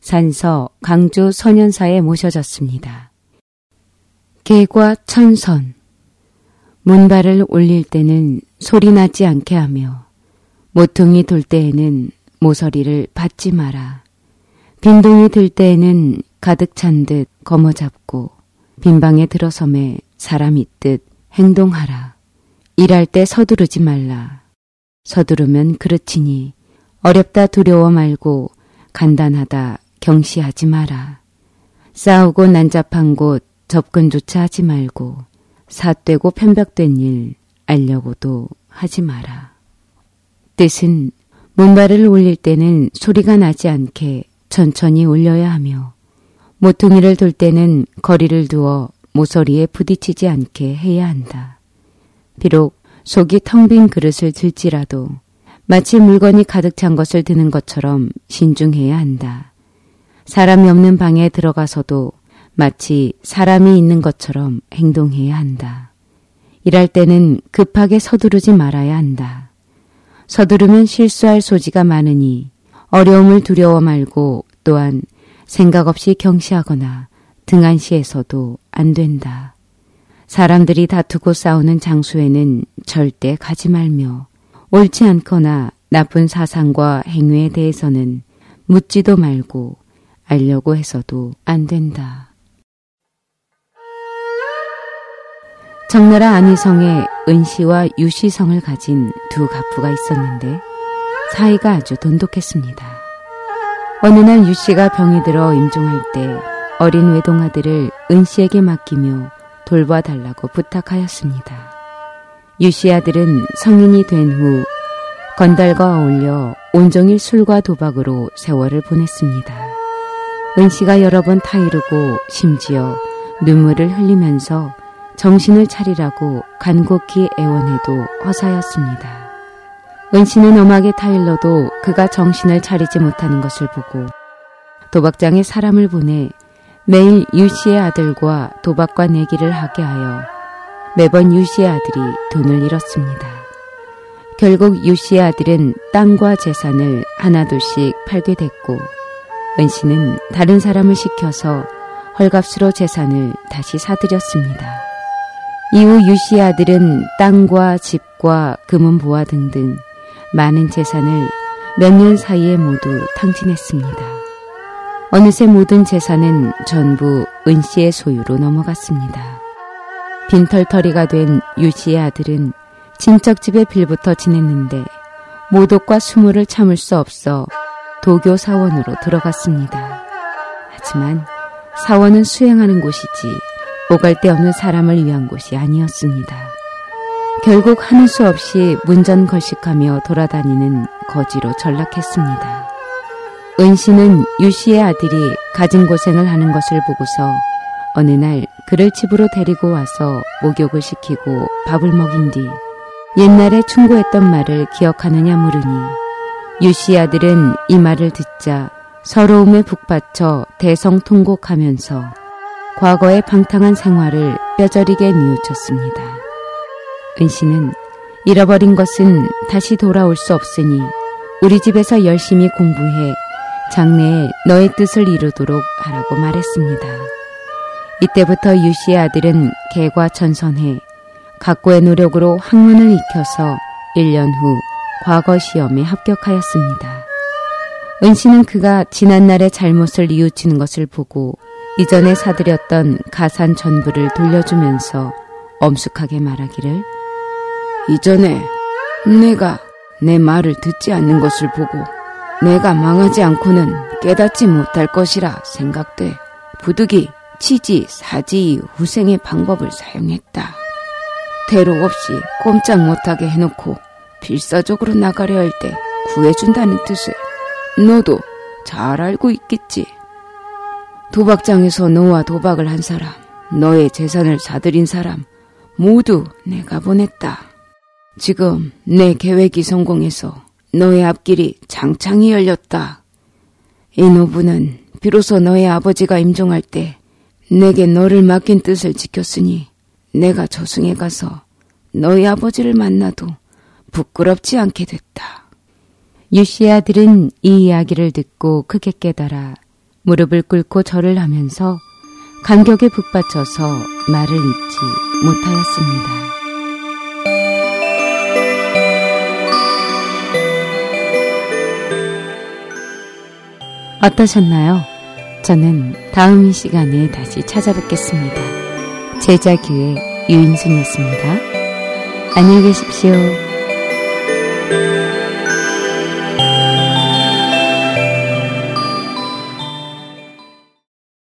산서 강주 선현사에 모셔졌습니다. 개과 천선 문발을 올릴 때는 소리 나지 않게 하며 모퉁이 돌 때에는 모서리를 받지 마라. 빈동이 들 때에는 가득 찬 듯 거머 잡고 빈방에 들어섬에 사람 있듯 행동하라. 일할 때 서두르지 말라. 서두르면 그렇지니 어렵다 두려워 말고 간단하다 경시하지 마라. 싸우고 난잡한 곳 접근조차 하지 말고 삿되고 편벽된 일 알려고도 하지 마라. 뜻은 문발을 올릴 때는 소리가 나지 않게 천천히 올려야 하며 모퉁이를 돌 때는 거리를 두어 모서리에 부딪히지 않게 해야 한다. 비록 속이 텅 빈 그릇을 들지라도 마치 물건이 가득 찬 것을 드는 것처럼 신중해야 한다. 사람이 없는 방에 들어가서도 마치 사람이 있는 것처럼 행동해야 한다. 일할 때는 급하게 서두르지 말아야 한다. 서두르면 실수할 소지가 많으니 어려움을 두려워 말고 또한 생각 없이 경시하거나 등한시해서도 안 된다. 사람들이 다투고 싸우는 장소에는 절대 가지 말며 옳지 않거나 나쁜 사상과 행위에 대해서는 묻지도 말고 알려고 해서도 안 된다. 정나라 안희성에 은씨와 유씨성을 가진 두 가부가 있었는데 사이가 아주 돈독했습니다. 어느 날 유씨가 병이 들어 임종할 때 어린 외동아들을 은씨에게 맡기며 돌봐달라고 부탁하였습니다. 유씨 아들은 성인이 된 후 건달과 어울려 온종일 술과 도박으로 세월을 보냈습니다. 은씨가 여러 번 타이르고 심지어 눈물을 흘리면서 정신을 차리라고 간곡히 애원해도 허사였습니다. 은씨는 엄하게 타일러도 그가 정신을 차리지 못하는 것을 보고 도박장에 사람을 보내 매일 유씨의 아들과 도박과 내기를 하게 하여 매번 유씨의 아들이 돈을 잃었습니다. 결국 유씨의 아들은 땅과 재산을 하나둘씩 팔게 됐고 은씨는 다른 사람을 시켜서 헐값으로 재산을 다시 사들였습니다. 이후 유씨의 아들은 땅과 집과 금은 보화 등등 많은 재산을 몇 년 사이에 모두 탕진했습니다. 어느새 모든 재산은 전부 은씨의 소유로 넘어갔습니다. 빈털터리가 된 유씨의 아들은 친척집에 빌부터 지냈는데 모독과 수모를 참을 수 없어 도교 사원으로 들어갔습니다. 하지만 사원은 수행하는 곳이지 오갈 데 없는 사람을 위한 곳이 아니었습니다. 결국 하는 수 없이 문전 걸식하며 돌아다니는 거지로 전락했습니다. 은씨는 유씨의 아들이 가진 고생을 하는 것을 보고서 어느 날 그를 집으로 데리고 와서 목욕을 시키고 밥을 먹인 뒤 옛날에 충고했던 말을 기억하느냐 물으니 유씨의 아들은 이 말을 듣자 서러움에 북받쳐 대성통곡하면서 과거의 방탕한 생활을 뼈저리게 뉘우쳤습니다. 은씨는 잃어버린 것은 다시 돌아올 수 없으니 우리 집에서 열심히 공부해 장래에 너의 뜻을 이루도록 하라고 말했습니다. 이때부터 유씨의 아들은 개과 전선해 각고의 노력으로 학문을 익혀서 1년 후 과거 시험에 합격하였습니다. 은 씨는 그가 지난날의 잘못을 뉘우치는 것을 보고 이전에 사들였던 가산 전부를 돌려주면서 엄숙하게 말하기를 이전에 내가 내 말을 듣지 않는 것을 보고 내가 망하지 않고는 깨닫지 못할 것이라 생각돼 부득이 치지, 사지, 후생의 방법을 사용했다. 대로 없이 꼼짝 못하게 해놓고 필사적으로 나가려 할 때 구해준다는 뜻을 너도 잘 알고 있겠지. 도박장에서 너와 도박을 한 사람, 너의 재산을 사들인 사람, 모두 내가 보냈다. 지금 내 계획이 성공해서 너의 앞길이 장창이 열렸다. 이 노부는 비로소 너의 아버지가 임종할 때 내게 너를 맡긴 뜻을 지켰으니 내가 저승에 가서 너희 아버지를 만나도 부끄럽지 않게 됐다. 유씨 아들은 이 이야기를 듣고 크게 깨달아 무릎을 꿇고 절을 하면서 감격에 북받쳐서 말을 잇지 못하였습니다. 어떠셨나요? 저는 다음 시간에 다시 찾아뵙겠습니다. 제자교회 유인순이었습니다. 안녕히 계십시오.